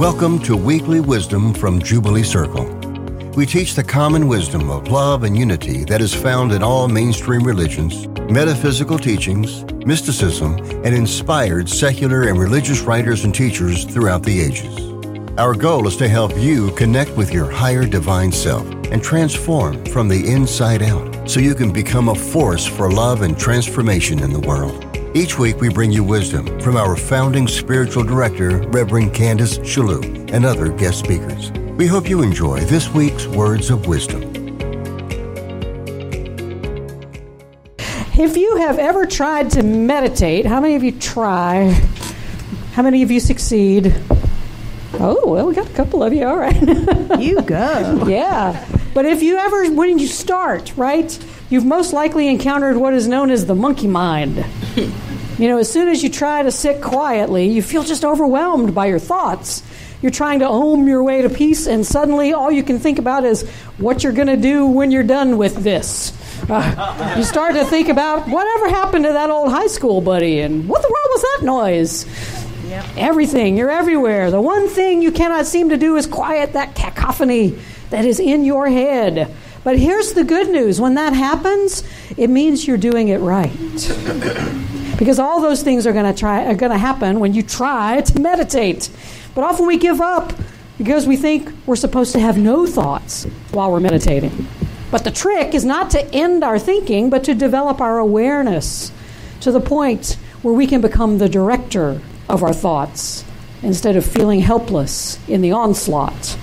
Welcome to Weekly Wisdom from Jubilee Circle. We teach the common wisdom of love and unity that is found in all mainstream religions, metaphysical teachings, mysticism, and inspired secular and religious writers and teachers throughout the ages. Our goal is to help you connect with your higher divine self and transform from the inside out so you can become a force for love and transformation in the world. Each week, we bring you wisdom from our founding spiritual director, Reverend Candace Shalou, and other guest speakers. We hope you enjoy this week's Words of Wisdom. If you have ever tried to meditate, how many of you try? How many of you succeed? Oh, well, we got a couple of you. All right. you go. yeah. But if you ever, when you start, right, you've most likely encountered what is known as the monkey mind. You know, as soon as you try to sit quietly, you feel just overwhelmed by your thoughts. You're trying to ohm your way to peace, and suddenly all you can think about is what you're going to do when you're done with this. Uh, you start to think about whatever happened to that old high school buddy, and what the world was that noise? Yep. Everything, you're everywhere. The one thing you cannot seem to do is quiet that cacophony that is in your head. But here's the good news when that happens, it means you're doing it right. because all those things are going to try are going to happen when you try to meditate. But often we give up because we think we're supposed to have no thoughts while we're meditating. But the trick is not to end our thinking, but to develop our awareness to the point where we can become the director of our thoughts instead of feeling helpless in the onslaught.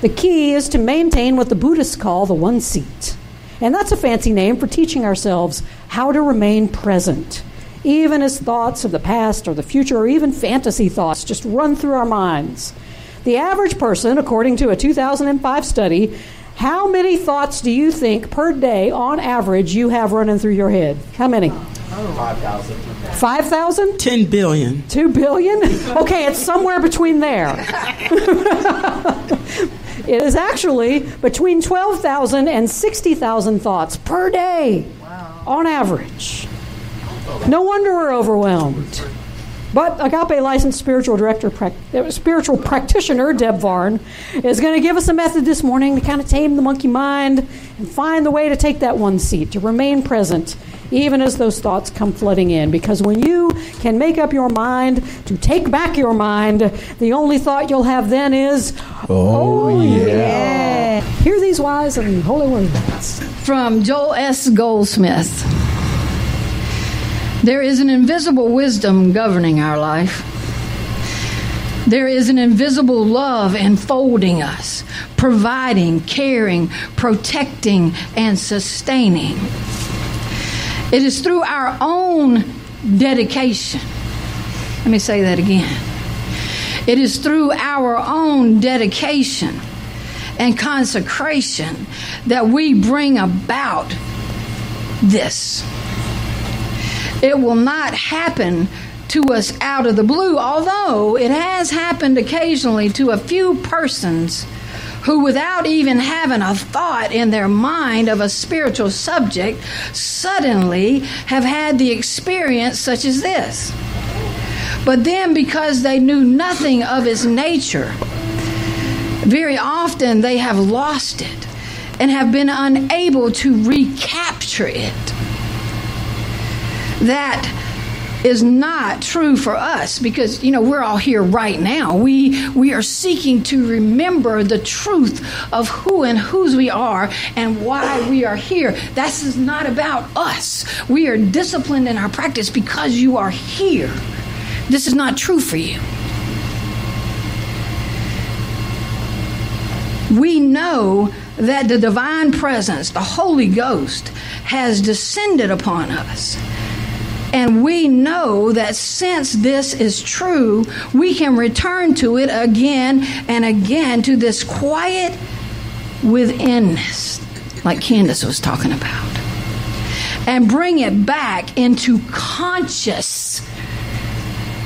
The key is to maintain what the Buddhists call the one seat. And that's a fancy name for teaching ourselves how to remain present, even as thoughts of the past or the future or even fantasy thoughts just run through our minds. The average person, according to a 2005 study, how many thoughts do you think per day on average you have running through your head? How many? 5,000. 5,000? 10 billion. 2 billion? Okay, it's somewhere between there. It is actually between 12,000 and 60,000 thoughts per day wow. on average. No wonder we're overwhelmed. But Agape licensed spiritual director, uh, spiritual practitioner Deb Varn is going to give us a method this morning to kind of tame the monkey mind and find the way to take that one seat, to remain present even as those thoughts come flooding in. Because when you can make up your mind to take back your mind, the only thought you'll have then is, Oh, oh yeah. yeah. Hear these wise and holy words. From Joel S. Goldsmith There is an invisible wisdom governing our life. There is an invisible love enfolding us, providing, caring, protecting, and sustaining. It is through our own dedication. Let me say that again. It is through our own dedication and consecration that we bring about this. It will not happen to us out of the blue, although it has happened occasionally to a few persons who, without even having a thought in their mind of a spiritual subject, suddenly have had the experience such as this. But then, because they knew nothing of its nature, very often they have lost it and have been unable to recapture it. That is not true for us because you know we're all here right now. We we are seeking to remember the truth of who and whose we are and why we are here. This is not about us. We are disciplined in our practice because you are here. This is not true for you. We know that the divine presence the holy ghost has descended upon us and we know that since this is true, we can return to it again and again to this quiet withinness, like Candace was talking about, and bring it back into conscious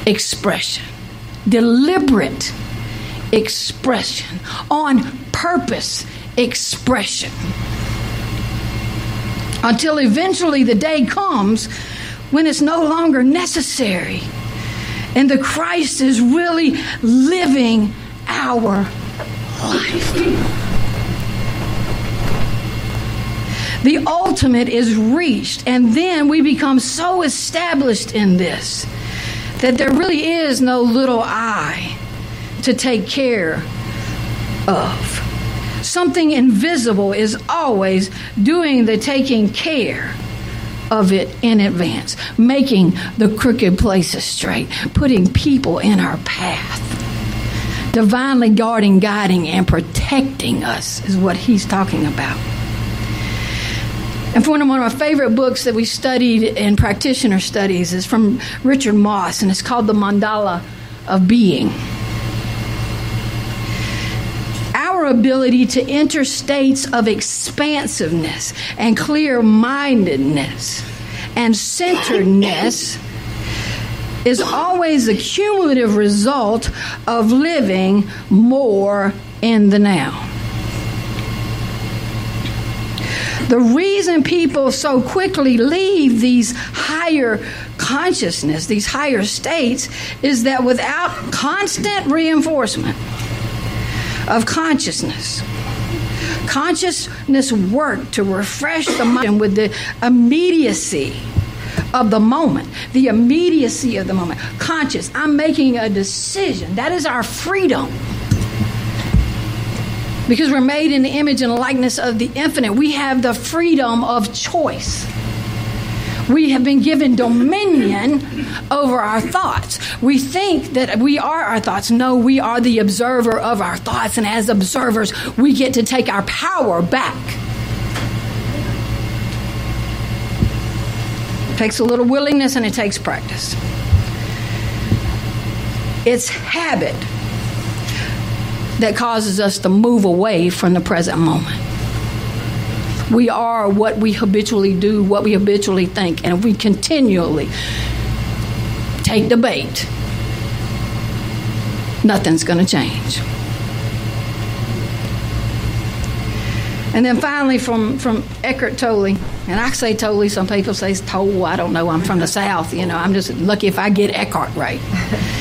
expression, deliberate expression, on purpose expression. Until eventually the day comes when it's no longer necessary and the Christ is really living our life. The ultimate is reached, and then we become so established in this that there really is no little I to take care of. Something invisible is always doing the taking care of it in advance, making the crooked places straight, putting people in our path, divinely guarding, guiding, and protecting us is what he's talking about. And one of my favorite books that we studied in practitioner studies is from Richard Moss, and it's called The Mandala of Being. Our ability to enter states of expansiveness and clear mindedness and centeredness is always a cumulative result of living more in the now. The reason people so quickly leave these higher consciousness, these higher states, is that without constant reinforcement of consciousness, consciousness work to refresh the mind with the immediacy of the moment, the immediacy of the moment. Conscious, I'm making a decision. That is our freedom because we're made in the image and likeness of the infinite. We have the freedom of choice. We have been given dominion over our thoughts. We think that we are our thoughts. No, we are the observer of our thoughts. And as observers, we get to take our power back. It takes a little willingness and it takes practice. It's habit that causes us to move away from the present moment. We are what we habitually do, what we habitually think, and if we continually take the bait, nothing's going to change. And then finally, from, from Eckhart Tolle, and I say Tolle, some people say Tolle, I don't know, I'm from the South, you know, I'm just lucky if I get Eckhart right.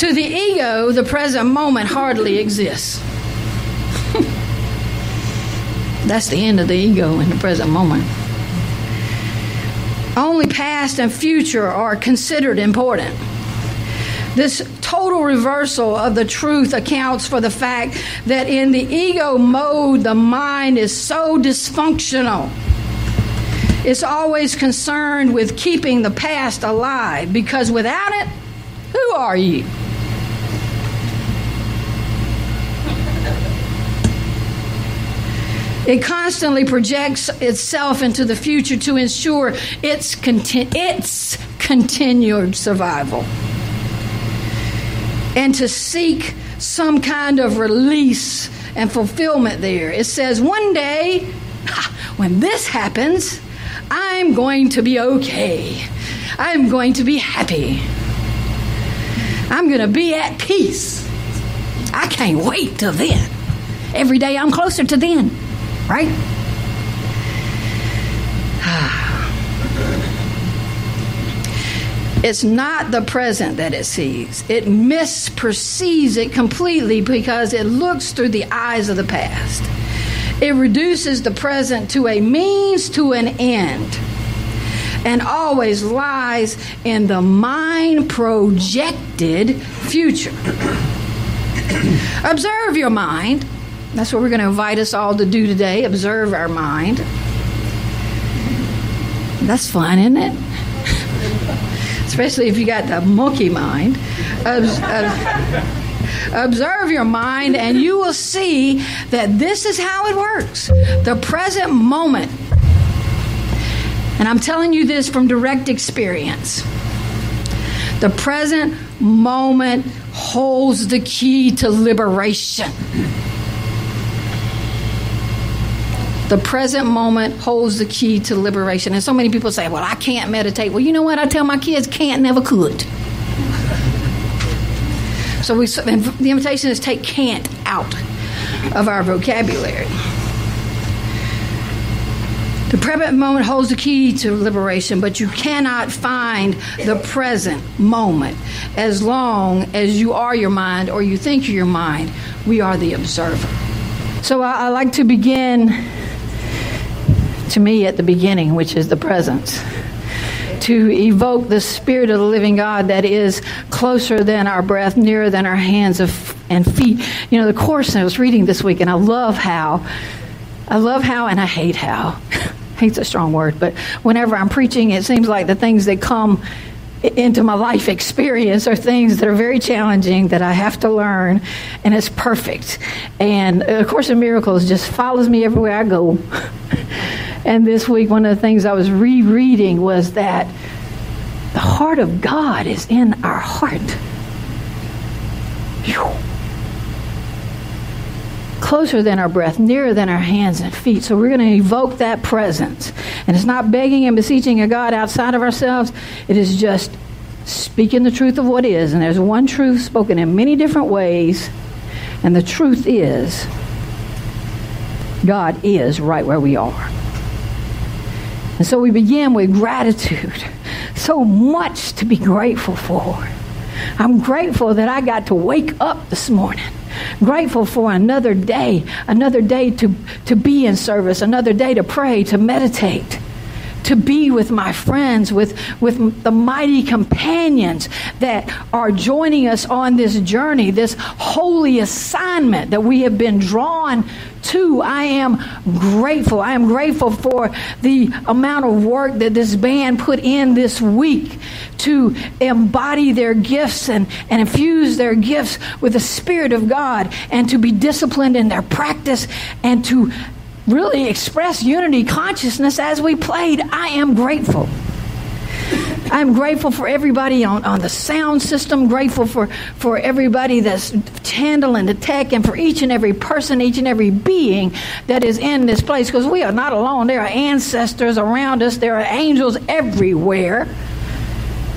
To the ego, the present moment hardly exists. That's the end of the ego in the present moment. Only past and future are considered important. This total reversal of the truth accounts for the fact that in the ego mode, the mind is so dysfunctional. It's always concerned with keeping the past alive because without it, who are you? It constantly projects itself into the future to ensure its, conti- its continued survival and to seek some kind of release and fulfillment there. It says, one day, when this happens, I'm going to be okay. I'm going to be happy. I'm going to be at peace. I can't wait till then. Every day I'm closer to then right? It's not the present that it sees. It misperceives it completely because it looks through the eyes of the past. It reduces the present to a means to an end and always lies in the mind projected future. Observe your mind that's what we're going to invite us all to do today observe our mind. That's fun, isn't it? Especially if you got the monkey mind. Observe your mind, and you will see that this is how it works. The present moment. And I'm telling you this from direct experience. The present moment holds the key to liberation. The present moment holds the key to liberation. And so many people say, Well, I can't meditate. Well, you know what? I tell my kids, can't, never could. So we, the invitation is take can't out of our vocabulary. The present moment holds the key to liberation, but you cannot find the present moment as long as you are your mind or you think you're your mind. We are the observer. So I, I like to begin, to me, at the beginning, which is the presence to evoke the Spirit of the living God that is closer than our breath, nearer than our hands and feet. You know, the course I was reading this week, and I love how, I love how, and I hate how. hate's a strong word, but whenever I'm preaching, it seems like the things that come into my life experience are things that are very challenging that I have to learn, and it's perfect. And of Course in Miracles just follows me everywhere I go. And this week, one of the things I was rereading was that the heart of God is in our heart. Whew. Closer than our breath, nearer than our hands and feet. So we're going to evoke that presence. And it's not begging and beseeching a God outside of ourselves, it is just speaking the truth of what is. And there's one truth spoken in many different ways. And the truth is, God is right where we are. And so we begin with gratitude. So much to be grateful for. I'm grateful that I got to wake up this morning. Grateful for another day, another day to, to be in service, another day to pray, to meditate to be with my friends, with, with the mighty companions that are joining us on this journey, this holy assignment that we have been drawn to. I am grateful. I am grateful for the amount of work that this band put in this week to embody their gifts and, and infuse their gifts with the Spirit of God and to be disciplined in their practice and to really express unity consciousness as we played. I am grateful. I'm grateful for everybody on, on the sound system, grateful for, for everybody that's handling the tech, and for each and every person, each and every being that is in this place, because we are not alone. There are ancestors around us, there are angels everywhere,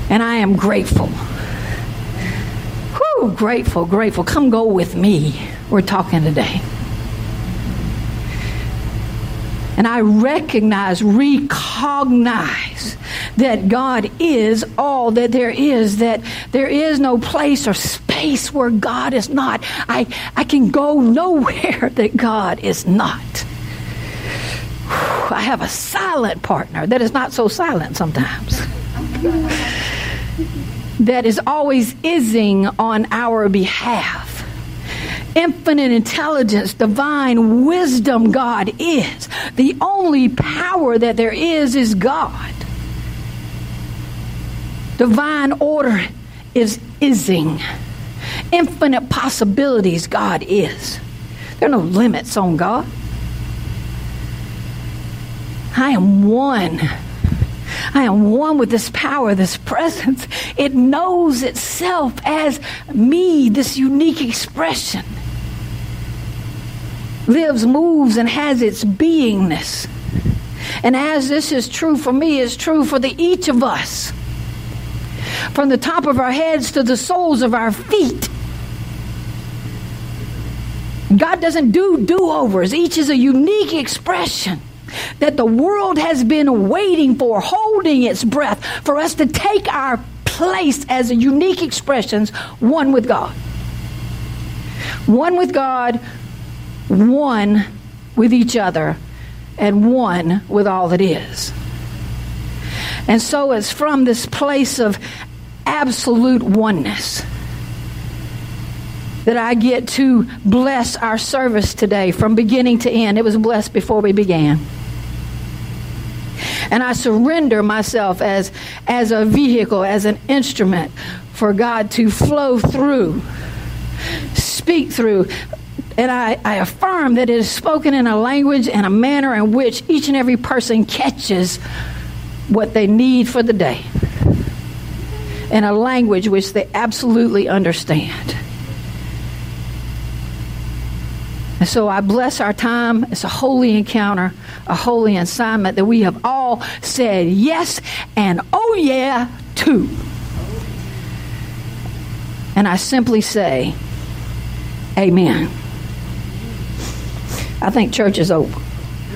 and I am grateful. Whew, grateful, grateful. Come go with me. We're talking today. And I recognize, recognize that God is all that there is, that there is no place or space where God is not. I, I can go nowhere that God is not. I have a silent partner that is not so silent sometimes. that is always ising on our behalf infinite intelligence, divine wisdom God is. The only power that there is is God. Divine order is ising. Infinite possibilities God is. There are no limits on God. I am one. I am one with this power, this presence. It knows itself as me, this unique expression lives, moves, and has its beingness. And as this is true for me, it's true for the, each of us. From the top of our heads to the soles of our feet. God doesn't do do overs. Each is a unique expression that the world has been waiting for, holding its breath, for us to take our place as unique expressions, one with God. One with God one with each other and one with all that is. And so it's from this place of absolute oneness that I get to bless our service today from beginning to end. It was blessed before we began. And I surrender myself as, as a vehicle, as an instrument for God to flow through, speak through, and I, I affirm that it is spoken in a language and a manner in which each and every person catches what they need for the day, in a language which they absolutely understand. And so I bless our time. It's a holy encounter, a holy assignment that we have all said yes and oh yeah to. And I simply say, Amen. I think church is over.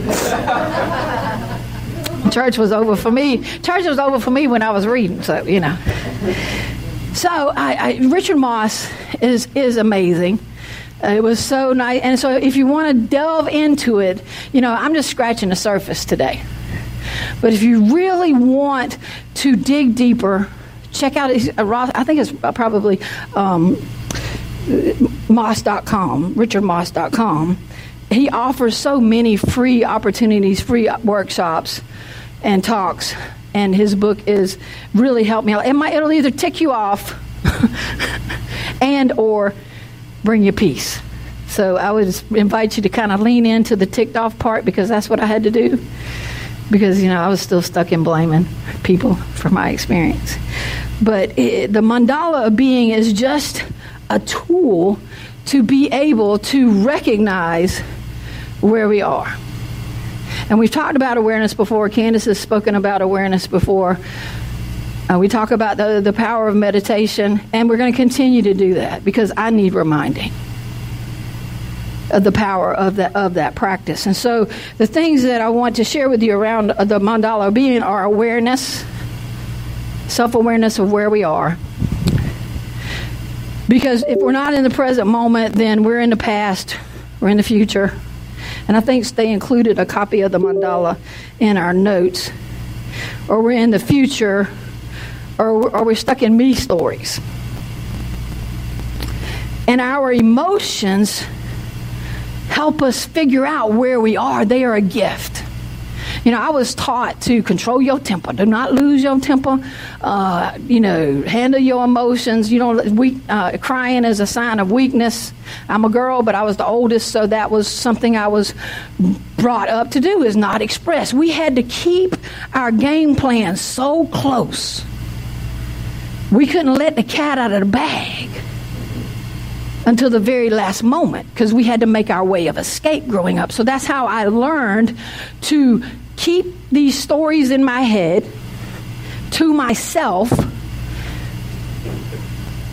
church was over for me. Church was over for me when I was reading, so you know. So I, I, Richard Moss is is amazing. It was so nice, and so if you want to delve into it, you know, I'm just scratching the surface today. But if you really want to dig deeper, check out. I think it's probably um, Moss.com, RichardMoss.com. He offers so many free opportunities, free workshops, and talks. And his book is really helped me out. It might, it'll either tick you off and or bring you peace. So I would invite you to kind of lean into the ticked off part because that's what I had to do. Because, you know, I was still stuck in blaming people for my experience. But it, the mandala of being is just a tool to be able to recognize where we are. And we've talked about awareness before. Candace has spoken about awareness before. Uh, we talk about the, the power of meditation, and we're going to continue to do that because I need reminding of the power of that of that practice. And so, the things that I want to share with you around the mandala being are awareness, self awareness of where we are. Because if we're not in the present moment, then we're in the past, we're in the future. And I think they included a copy of the mandala in our notes. Or we're in the future, or, are we're stuck in me stories. And our emotions help us figure out where we are. They are a gift. You know, I was taught to control your temper. Do not lose your temper. Uh, you know, handle your emotions. You know, uh, crying is a sign of weakness. I'm a girl, but I was the oldest, so that was something I was brought up to do is not express. We had to keep our game plan so close. We couldn't let the cat out of the bag until the very last moment because we had to make our way of escape growing up. So that's how I learned to keep these stories in my head to myself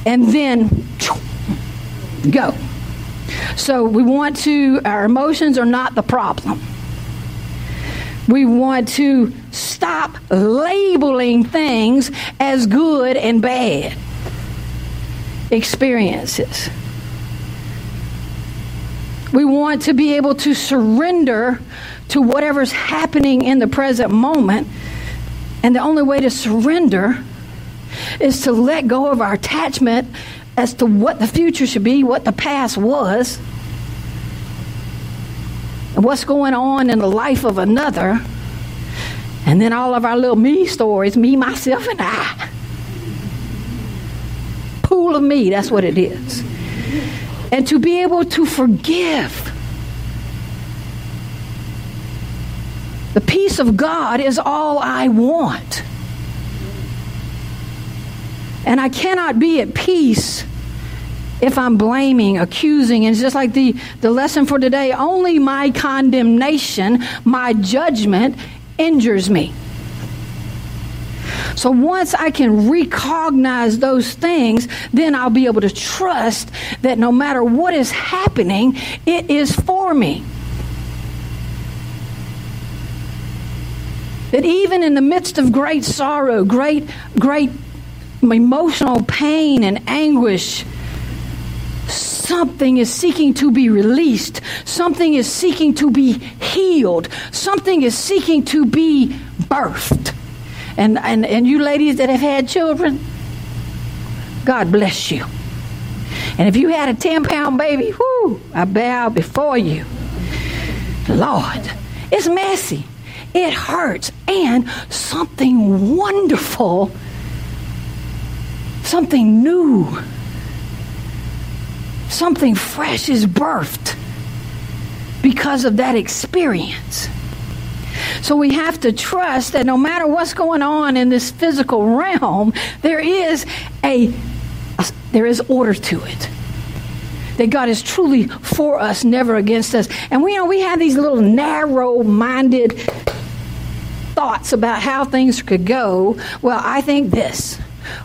and then go. So we want to, our emotions are not the problem. We want to stop labeling things as good and bad experiences. We want to be able to surrender to whatever's happening in the present moment. And the only way to surrender is to let go of our attachment as to what the future should be, what the past was, and what's going on in the life of another. And then all of our little me stories, me, myself, and I. Pool of me, that's what it is. And to be able to forgive The peace of God is all I want. And I cannot be at peace if I'm blaming, accusing. And it's just like the, the lesson for today only my condemnation, my judgment injures me. So once I can recognize those things, then I'll be able to trust that no matter what is happening, it is for me. That even in the midst of great sorrow, great, great emotional pain and anguish, something is seeking to be released. Something is seeking to be healed. Something is seeking to be birthed. And, and, and you ladies that have had children, God bless you. And if you had a 10 pound baby, whoo, I bow before you. Lord, it's messy. It hurts. And something wonderful, something new, something fresh is birthed because of that experience. So we have to trust that no matter what's going on in this physical realm, there is a, a there is order to it that God is truly for us, never against us. And we you know we have these little narrow-minded thoughts about how things could go, well, I think this.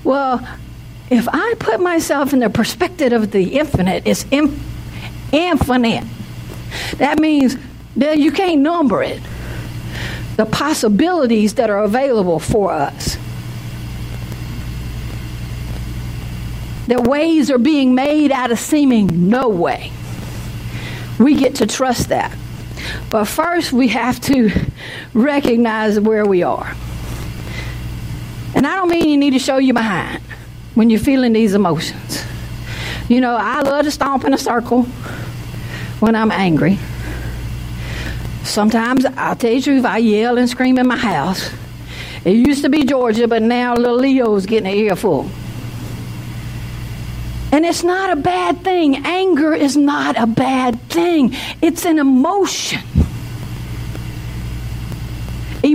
Well, if I put myself in the perspective of the infinite, it's infinite. That means that you can't number it. the possibilities that are available for us. That ways are being made out of seeming no way. We get to trust that. But first, we have to recognize where we are. And I don't mean you need to show you behind when you're feeling these emotions. You know, I love to stomp in a circle when I'm angry. Sometimes, I'll tell you the truth, I yell and scream in my house. It used to be Georgia, but now little Leo's getting an earful. And it's not a bad thing. Anger is not a bad thing, it's an emotion.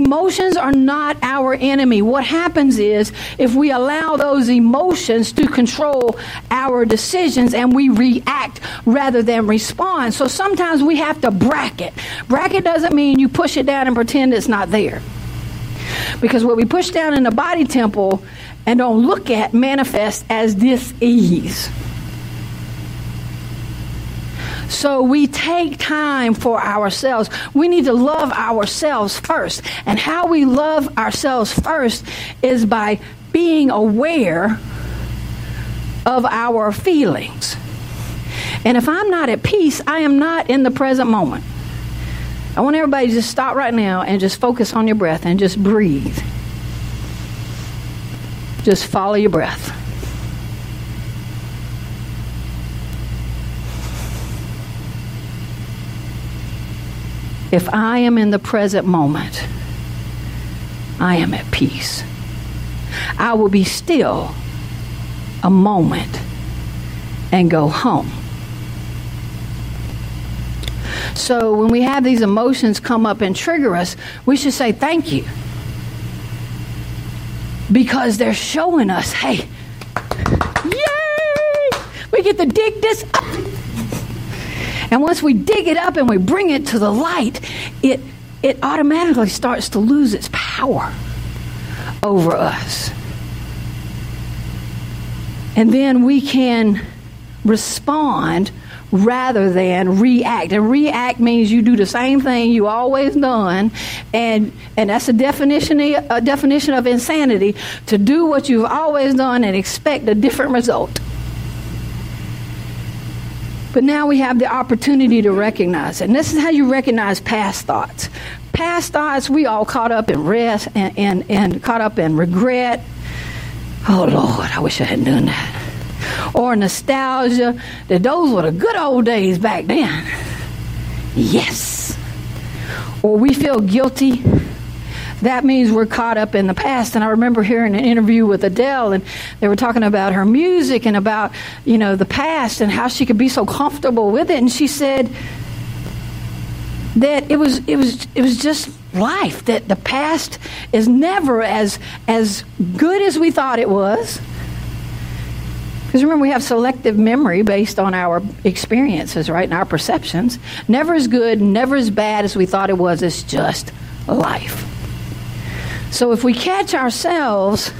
Emotions are not our enemy. What happens is if we allow those emotions to control our decisions and we react rather than respond. So sometimes we have to bracket. Bracket doesn't mean you push it down and pretend it's not there. Because what we push down in the body temple and don't look at manifests as dis ease. So we take time for ourselves. We need to love ourselves first. And how we love ourselves first is by being aware of our feelings. And if I'm not at peace, I am not in the present moment. I want everybody to just stop right now and just focus on your breath and just breathe. Just follow your breath. If I am in the present moment, I am at peace. I will be still a moment and go home. So when we have these emotions come up and trigger us, we should say thank you. Because they're showing us, hey, yay! We get to dig this up and once we dig it up and we bring it to the light, it, it automatically starts to lose its power over us. And then we can respond rather than react. And react means you do the same thing you always done, and and that's a definition a definition of insanity to do what you've always done and expect a different result. But now we have the opportunity to recognize it. And this is how you recognize past thoughts. Past thoughts, we all caught up in rest and, and, and caught up in regret. Oh, Lord, I wish I hadn't done that. Or nostalgia, that those were the good old days back then. Yes. Or we feel guilty that means we're caught up in the past. And I remember hearing an interview with Adele, and they were talking about her music and about, you know, the past and how she could be so comfortable with it. And she said that it was it was it was just life. That the past is never as as good as we thought it was. Because remember, we have selective memory based on our experiences, right, and our perceptions. Never as good, never as bad as we thought it was. It's just life. So if we catch ourselves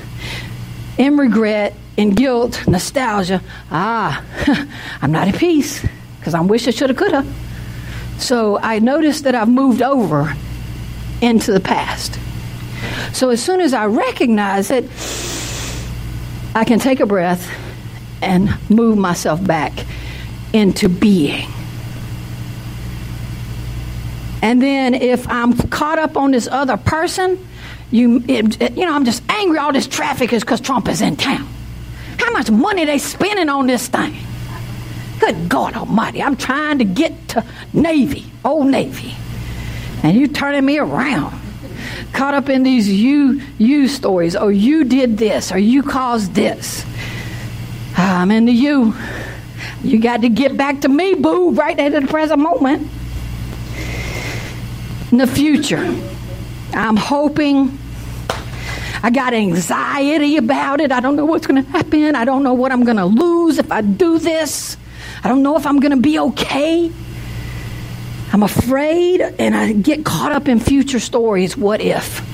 in regret, in guilt, nostalgia, ah, I'm not at peace because I wish I should have, could have. So I noticed that I've moved over into the past. So as soon as I recognize it, I can take a breath and move myself back into being. And then if I'm caught up on this other person, you, it, you know, I'm just angry. All this traffic is because Trump is in town. How much money they spending on this thing? Good God Almighty! I'm trying to get to Navy, Old Navy, and you turning me around. Caught up in these you you stories. Oh, you did this, or you caused this. I'm into you. You got to get back to me, boo, right at the present moment. In the future, I'm hoping I got anxiety about it. I don't know what's going to happen. I don't know what I'm going to lose if I do this. I don't know if I'm going to be okay. I'm afraid and I get caught up in future stories. What if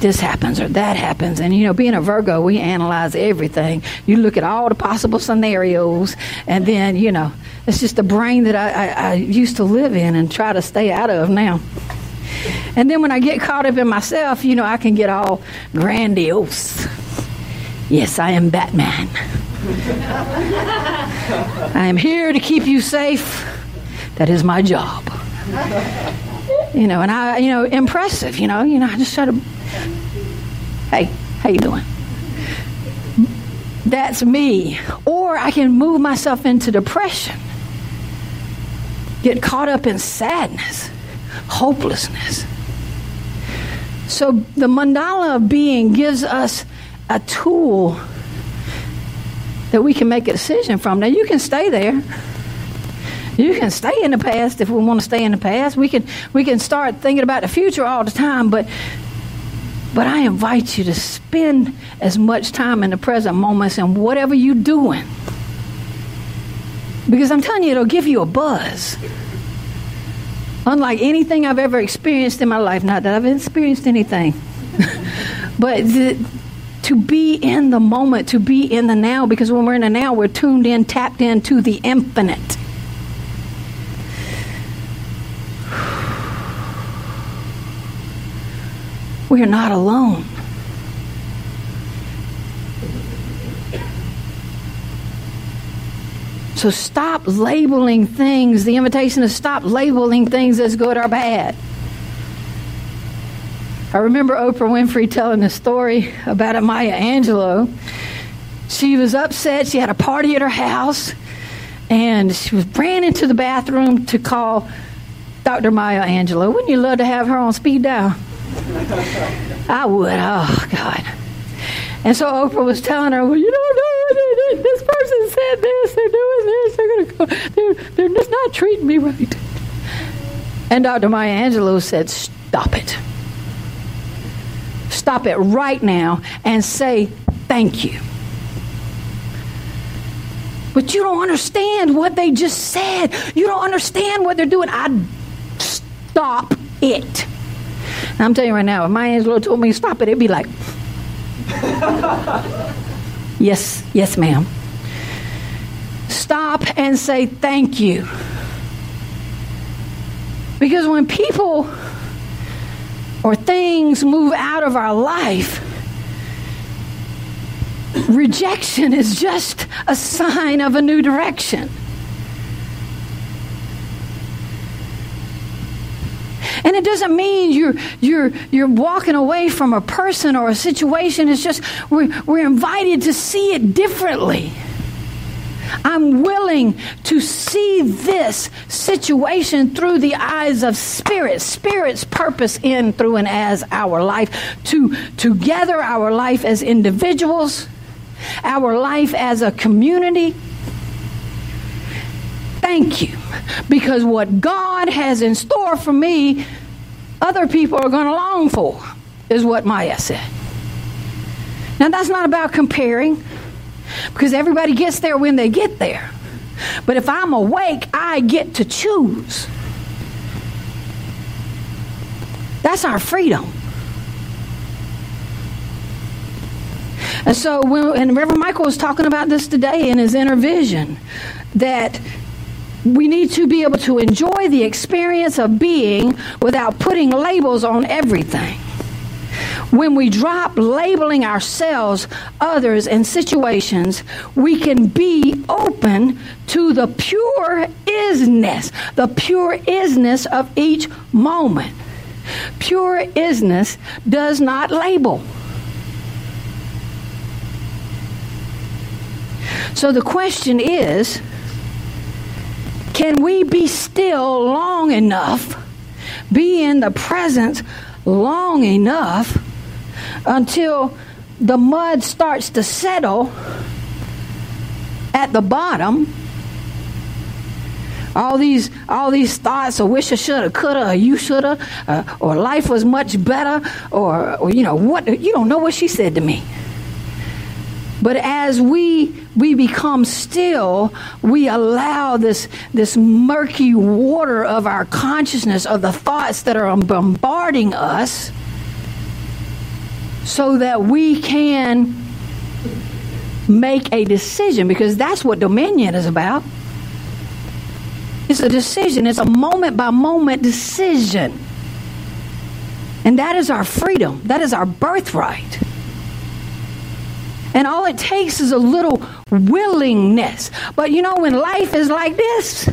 this happens or that happens? And you know, being a Virgo, we analyze everything. You look at all the possible scenarios, and then, you know, it's just the brain that I, I, I used to live in and try to stay out of now. And then when I get caught up in myself, you know, I can get all grandiose. Yes, I am Batman. I am here to keep you safe. That is my job. You know, and I, you know, impressive. You know, you know, I just try to. Hey, how you doing? That's me. Or I can move myself into depression. Get caught up in sadness, hopelessness. So the mandala of being gives us a tool that we can make a decision from. Now you can stay there. You can stay in the past if we want to stay in the past. We can we can start thinking about the future all the time, but but I invite you to spend as much time in the present moments and whatever you're doing. Because I'm telling you, it'll give you a buzz. Unlike anything I've ever experienced in my life, not that I've experienced anything, but the, to be in the moment, to be in the now, because when we're in the now, we're tuned in, tapped into the infinite. We are not alone. So stop labeling things. The invitation is stop labeling things as good or bad. I remember Oprah Winfrey telling a story about a Maya Angelou. She was upset. She had a party at her house, and she was ran into the bathroom to call Dr. Maya Angelou. Wouldn't you love to have her on speed dial? I would. Oh God. And so Oprah was telling her, "Well, you don't know this person said this. They're doing this. They're going to go. They're they're just not treating me right." And Dr. Maya Angelou said, "Stop it. Stop it right now and say thank you." But you don't understand what they just said. You don't understand what they're doing. I stop it. I'm telling you right now, if Maya Angelou told me to stop it, it'd be like, yes, yes, ma'am. Stop and say thank you. Because when people or things move out of our life, rejection is just a sign of a new direction. And it doesn't mean you're you're you're walking away from a person or a situation. It's just we're we're invited to see it differently. I'm willing to see this situation through the eyes of spirit, spirit's purpose in, through, and as our life, to together our life as individuals, our life as a community. Thank you. Because what God has in store for me, other people are going to long for, is what Maya said. Now, that's not about comparing, because everybody gets there when they get there. But if I'm awake, I get to choose. That's our freedom. And so, when, and Reverend Michael was talking about this today in his inner vision, that we need to be able to enjoy the experience of being without putting labels on everything. When we drop labeling ourselves, others, and situations, we can be open to the pure isness, the pure isness of each moment. Pure isness does not label. So the question is can we be still long enough, be in the presence long enough until the mud starts to settle at the bottom? all these all these thoughts of wish I shoulda, coulda, or you shoulda, uh, or life was much better, or, or you know what you don't know what she said to me. But as we we become still, we allow this this murky water of our consciousness of the thoughts that are bombarding us so that we can make a decision because that's what dominion is about. It's a decision, it's a moment by moment decision. And that is our freedom, that is our birthright. And all it takes is a little willingness. But you know, when life is like this,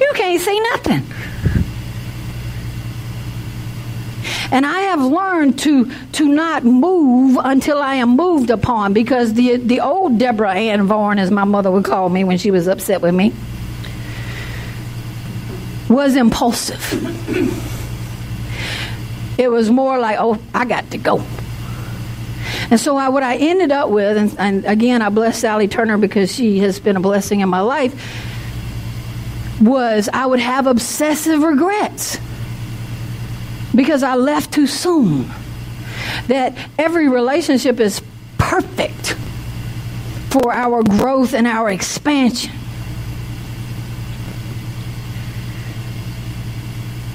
you can't say nothing. And I have learned to, to not move until I am moved upon because the, the old Deborah Ann Vaughan, as my mother would call me when she was upset with me, was impulsive. It was more like, oh, I got to go. And so I, what I ended up with, and, and again, I bless Sally Turner because she has been a blessing in my life, was I would have obsessive regrets because I left too soon. That every relationship is perfect for our growth and our expansion.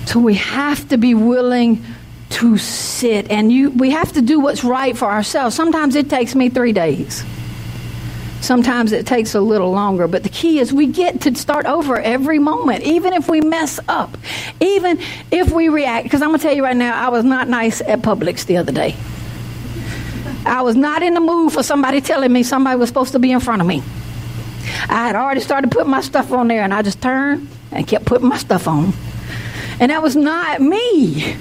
So we have to be willing to sit and you we have to do what's right for ourselves. Sometimes it takes me 3 days. Sometimes it takes a little longer, but the key is we get to start over every moment, even if we mess up, even if we react. Because I'm going to tell you right now, I was not nice at Publix the other day. I was not in the mood for somebody telling me somebody was supposed to be in front of me. I had already started putting my stuff on there, and I just turned and kept putting my stuff on. And that was not me.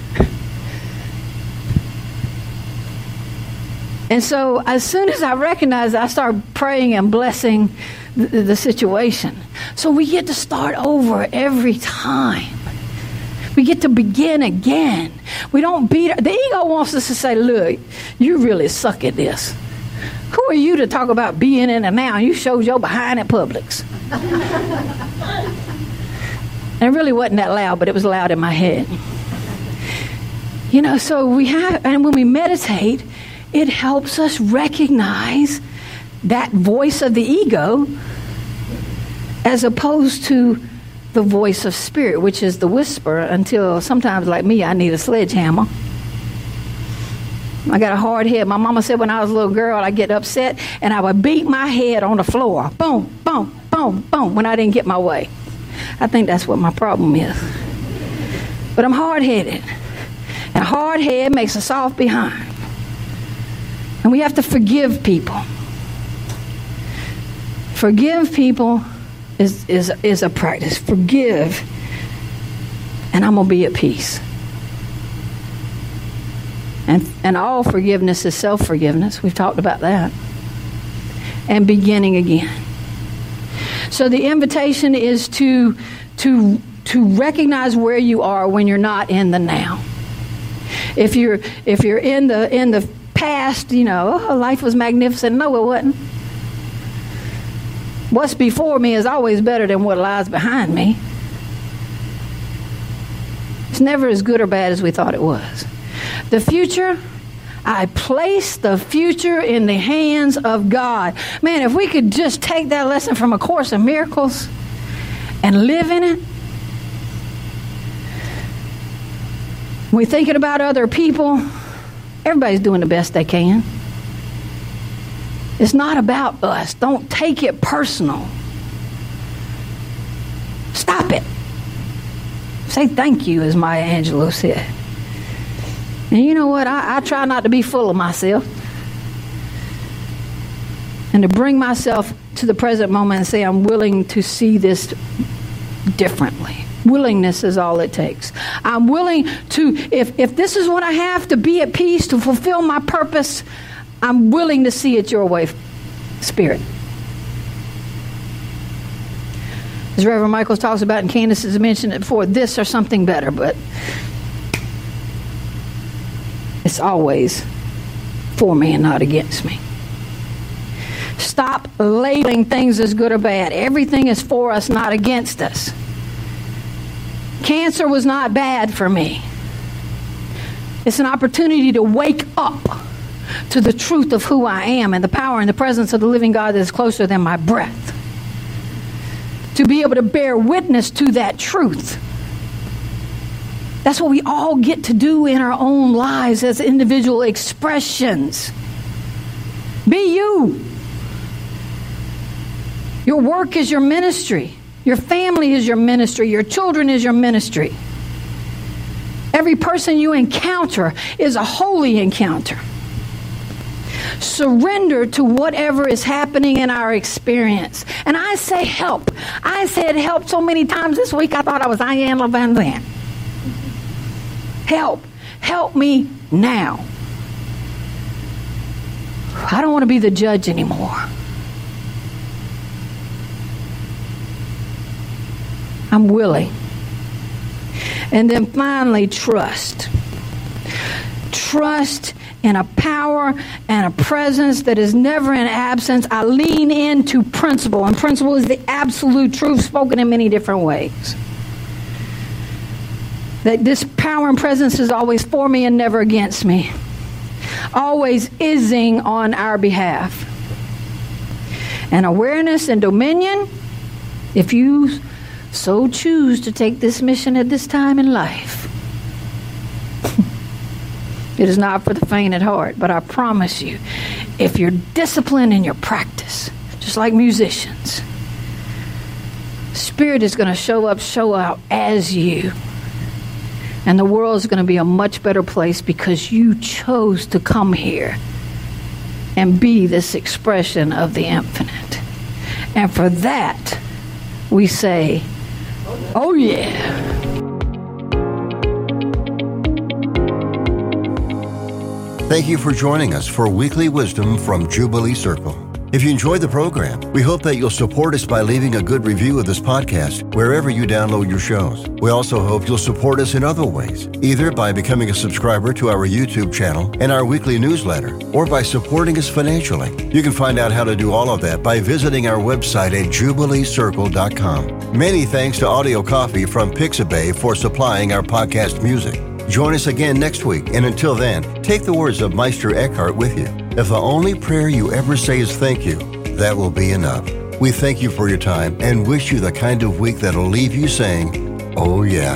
And so, as soon as I recognized, I start praying and blessing the, the, situation. So, we get to start over every time. We get to begin again. We don't beat the ego wants us to say, "Look, you really suck at this." Who are you to talk about being in and now? You showed your behind at Publix. and it really wasn't that loud, but it was loud in my head. You know, so we have, and when we meditate, it helps us recognize that voice of the ego as opposed to the voice of spirit, which is the whisper, until sometimes, like me, I need a sledgehammer. I got a hard head. My mama said when I was a little girl, I'd get upset and I would beat my head on the floor. Boom, boom, boom, boom, when I didn't get my way. I think that's what my problem is. But I'm hard headed. And a hard head makes a soft behind. And we have to forgive people. Forgive people is, is, is a practice. Forgive, and I'm going to be at peace. And, and all forgiveness is self forgiveness. We've talked about that. And beginning again. So the invitation is to, to, to recognize where you are when you're not in the now. If you're, if you're in, the, in the past, you know, oh, life was magnificent. No, it wasn't. What's before me is always better than what lies behind me. It's never as good or bad as we thought it was. The future, I place the future in the hands of God. Man, if we could just take that lesson from A Course in Miracles and live in it. We're thinking about other people Everybody's doing the best they can. It's not about us. Don't take it personal. Stop it. Say thank you, as Maya Angelou said. And you know what? I, I try not to be full of myself and to bring myself to the present moment and say, I'm willing to see this differently. Willingness is all it takes. I'm willing to, if, if this is what I have to be at peace, to fulfill my purpose, I'm willing to see it your way, Spirit. As Reverend Michaels talks about, and Candace has mentioned it before, this or something better, but it's always for me and not against me. Stop labeling things as good or bad. Everything is for us, not against us. Cancer was not bad for me. It's an opportunity to wake up to the truth of who I am and the power and the presence of the living God that is closer than my breath. To be able to bear witness to that truth. That's what we all get to do in our own lives as individual expressions. Be you. Your work is your ministry. Your family is your ministry. Your children is your ministry. Every person you encounter is a holy encounter. Surrender to whatever is happening in our experience. And I say help. I said help so many times this week I thought I was Ian Iyanla Vanzant. Help. Help me now. I don't want to be the judge anymore. I'm willing. And then finally, trust. Trust in a power and a presence that is never in absence. I lean into principle, and principle is the absolute truth spoken in many different ways. That this power and presence is always for me and never against me, always ising on our behalf. And awareness and dominion, if you so choose to take this mission at this time in life. it is not for the faint at heart, but I promise you, if you're disciplined in your practice, just like musicians, Spirit is going to show up, show out as you. And the world is going to be a much better place because you chose to come here and be this expression of the infinite. And for that, we say, Oh, yeah. Thank you for joining us for Weekly Wisdom from Jubilee Circle. If you enjoyed the program, we hope that you'll support us by leaving a good review of this podcast wherever you download your shows. We also hope you'll support us in other ways, either by becoming a subscriber to our YouTube channel and our weekly newsletter, or by supporting us financially. You can find out how to do all of that by visiting our website at jubileecircle.com. Many thanks to Audio Coffee from Pixabay for supplying our podcast music. Join us again next week, and until then, take the words of Meister Eckhart with you. If the only prayer you ever say is thank you, that will be enough. We thank you for your time and wish you the kind of week that'll leave you saying, Oh, yeah.